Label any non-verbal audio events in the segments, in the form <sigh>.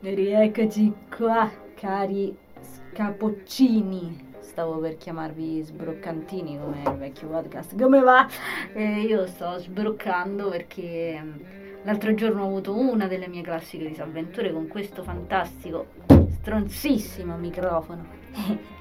Rieccoci qua, cari scapoccini. Stavo per chiamarvi sbroccantini come il vecchio podcast. Come va? Eh, io sto sbroccando perché mm, l'altro giorno ho avuto una delle mie classiche disavventure con questo fantastico, stronzissimo microfono. <laughs>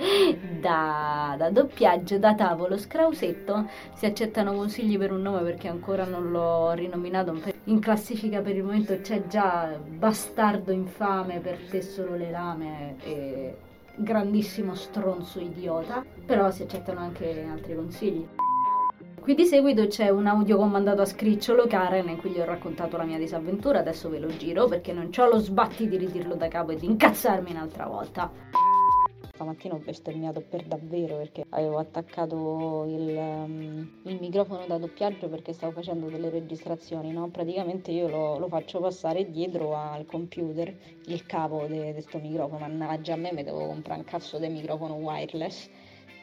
<laughs> Da, da, doppiaggio, da tavolo, scrausetto, si accettano consigli per un nome perché ancora non l'ho rinominato. In classifica per il momento c'è già Bastardo infame per te solo le lame e grandissimo stronzo idiota, però si accettano anche altri consigli. Qui di seguito c'è un audio comandato a scricciolo Karen in cui gli ho raccontato la mia disavventura, adesso ve lo giro perché non ho lo sbatti di ridirlo da capo e di incazzarmi un'altra volta stamattina ho bestemmiato per davvero perché avevo attaccato il, um, il, microfono da doppiaggio perché stavo facendo delle registrazioni, no? Praticamente io lo, lo, faccio passare dietro al computer il cavo di questo microfono, mannaggia a me mi devo comprare un cazzo di microfono wireless.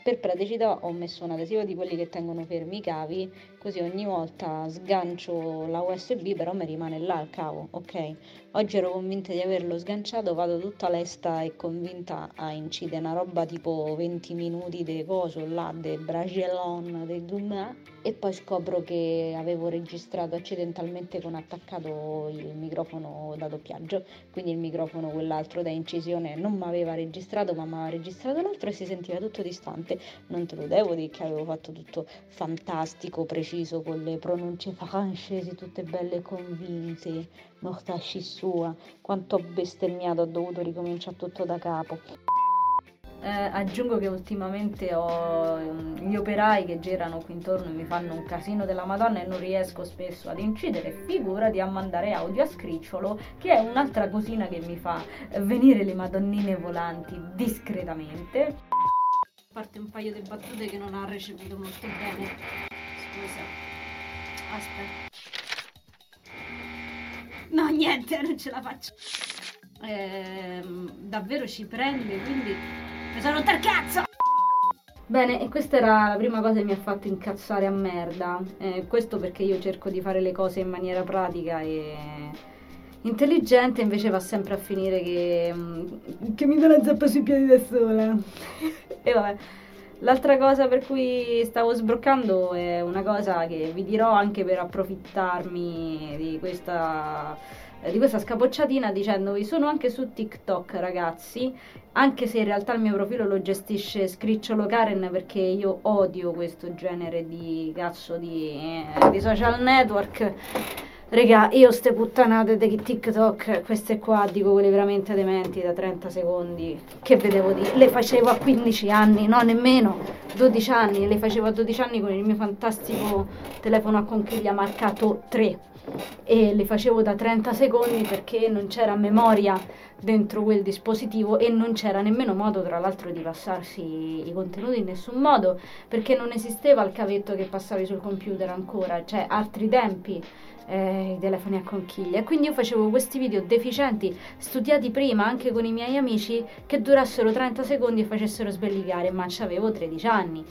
Per praticità ho messo un adesivo di quelli che tengono fermi i cavi, così ogni volta sgancio la USB, però mi rimane là il cavo, ok? Oggi ero convinta di averlo sganciato, vado tutta lesta e convinta a incidere una roba tipo 20 minuti di coso là, de Bragellon, de Dumas, e poi scopro che avevo registrato accidentalmente con attaccato il microfono da doppiaggio, quindi il microfono quell'altro da incisione non mi aveva registrato, ma mi aveva registrato l'altro e si sentiva tutto distante. Non te lo devo dire che avevo fatto tutto fantastico, preciso, con le pronunce francesi tutte belle e convinte mortacci sua, quanto ho bestemmiato, ho dovuto ricominciare tutto da capo. Eh, aggiungo che ultimamente ho mm, gli operai che girano qui intorno e mi fanno un casino della Madonna e non riesco spesso ad incidere. Figurati a mandare audio a scricciolo, che è un'altra cosina che mi fa venire le madonnine volanti discretamente. Parte un paio di battute che non ha recepito molto bene. Scusa. Aspetta. No, niente, non ce la faccio. Eh, davvero ci prende, quindi mi sono rotta il cazzo! Bene, e questa era la prima cosa che mi ha fatto incazzare a merda. Eh, questo perché io cerco di fare le cose in maniera pratica e intelligente, invece va sempre a finire che, mm, che mi do la zappa sui piedi da sola. E vabbè. L'altra cosa per cui stavo sbroccando è una cosa che vi dirò anche per approfittarmi di questa, di questa scapocciatina dicendovi sono anche su TikTok ragazzi, anche se in realtà il mio profilo lo gestisce Scricciolo Karen perché io odio questo genere di cazzo di, eh, di social network Regà, io ste puttanate di TikTok, queste qua, dico quelle veramente dementi da 30 secondi, che vedevo di... Le facevo a 15 anni, no nemmeno, 12 anni, le facevo a 12 anni con il mio fantastico telefono a conchiglia marcato 3 e le facevo da 30 secondi perché non c'era memoria dentro quel dispositivo e non c'era nemmeno modo tra l'altro di passarsi i contenuti in nessun modo perché non esisteva il cavetto che passavi sul computer ancora, cioè altri tempi eh, i telefoni a conchiglia. Quindi io facevo questi video deficienti, studiati prima anche con i miei amici, che durassero 30 secondi e facessero sbellicare, ma avevo 13 anni.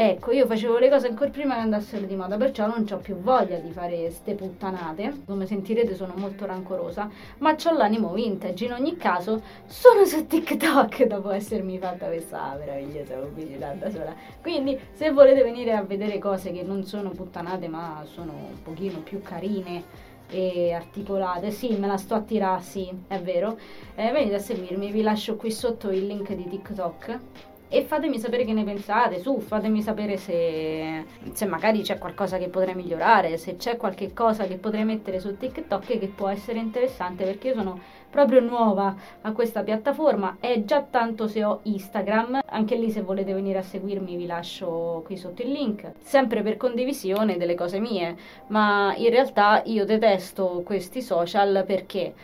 Ecco, io facevo le cose ancora prima che andassero di moda, perciò non ho più voglia di fare ste puttanate. Come sentirete sono molto rancorosa, ma ho l'animo vintage. In ogni caso, sono su TikTok <laughs> dopo essermi fatta questa meravigliosa pubblicità da sola. Quindi, se volete venire a vedere cose che non sono puttanate, ma sono un pochino più carine e articolate. Sì, me la sto a tirare, sì, è vero. Eh, venite a seguirmi, vi lascio qui sotto il link di TikTok e fatemi sapere che ne pensate, su, fatemi sapere se, se, magari c'è qualcosa che potrei migliorare, se c'è qualche cosa che potrei mettere su TikTok che può essere interessante perché io sono proprio nuova a questa piattaforma, è già tanto se ho Instagram, anche lì se volete venire a seguirmi vi lascio qui sotto il link, sempre per condivisione delle cose mie, ma in realtà io detesto questi social perché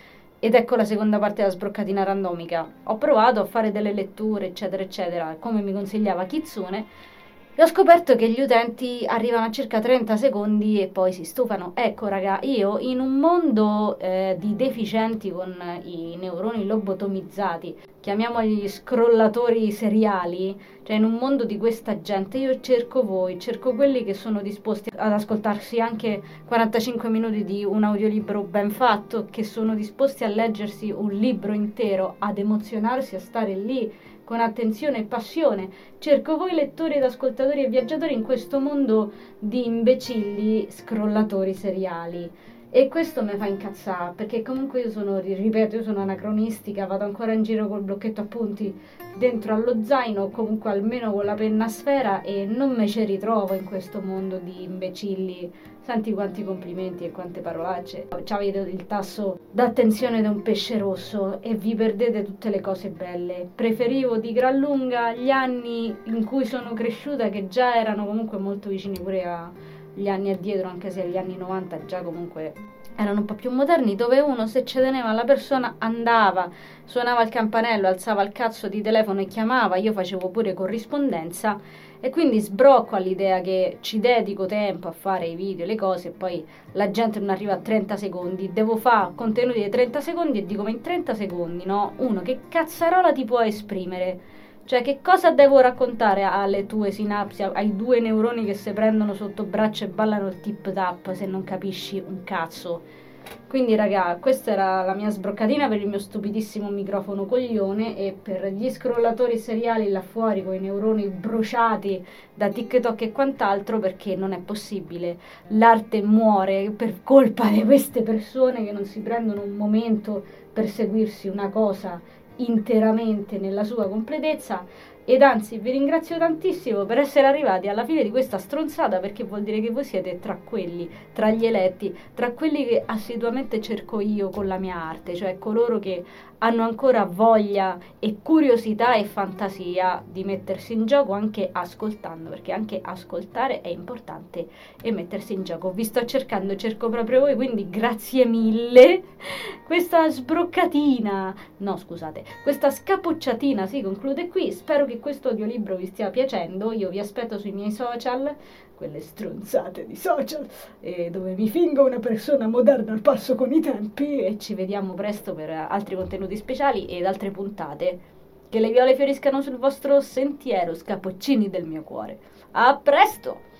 ed ecco la seconda parte della sbroccatina randomica. Ho provato a fare delle letture, eccetera, eccetera, come mi consigliava Kitsune, e ho scoperto che gli utenti arrivano a circa 30 secondi e poi si stufano. Ecco, raga, io in un mondo eh, di deficienti con i neuroni lobotomizzati, chiamiamoli scrollatori seriali, cioè in un mondo di questa gente, io cerco voi, cerco quelli che sono disposti ad ascoltarsi anche 45 minuti di un audiolibro ben fatto, che sono disposti a leggersi un libro intero, ad emozionarsi, a stare lì con attenzione e passione. Cerco voi lettori ed ascoltatori e viaggiatori in questo mondo di imbecilli scrollatori seriali. E questo mi fa incazzare, perché comunque io sono, ripeto, io sono anacronistica, vado ancora in giro col blocchetto appunti dentro allo zaino, comunque almeno con la penna a sfera e non me ci ritrovo in questo mondo di imbecilli. Senti quanti complimenti e quante parolacce. Avete il tasso d'attenzione di un pesce rosso e vi perdete tutte le cose belle. Preferivo di gran lunga gli anni in cui sono cresciuta, che già erano comunque molto vicini pure a gli anni addietro, anche se gli anni 90 già comunque erano un po' più moderni, dove uno se ci teneva alla persona andava, suonava il campanello, alzava il cazzo di telefono e chiamava, io facevo pure corrispondenza e quindi sbrocco all'idea che ci dedico tempo a fare i video, le cose e poi la gente non arriva a 30 secondi, devo fare contenuti di 30 secondi e dico ma in 30 secondi no, uno che cazzarola ti può esprimere? Cioè, che cosa devo raccontare alle tue sinapsi, ai due neuroni che si prendono sotto braccio e ballano il tip tap se non capisci un cazzo? Quindi, raga, questa era la mia sbroccatina per il mio stupidissimo microfono coglione e per gli scrollatori seriali là fuori con i neuroni bruciati da TikTok e quant'altro, perché non è possibile. L'arte muore per colpa di queste persone che non si prendono un momento per seguirsi una cosa interamente nella sua completezza ed anzi vi ringrazio tantissimo per essere arrivati alla fine di questa stronzata perché vuol dire che voi siete tra quelli, tra gli eletti, tra quelli che assiduamente cerco io con la mia arte, cioè coloro che hanno ancora voglia e curiosità e fantasia di mettersi in gioco anche ascoltando, perché anche ascoltare è importante e mettersi in gioco. Vi sto cercando, cerco proprio voi, quindi grazie mille. Questa sbroccatina, no scusate, questa scapocciatina si conclude qui. Spero che che questo audiolibro vi stia piacendo, io vi aspetto sui miei social, quelle stronzate di social, eh, dove mi fingo una persona moderna al passo con i tempi e ci vediamo presto per altri contenuti speciali ed altre puntate. Che le viole fioriscano sul vostro sentiero, scapoccini del mio cuore. A presto!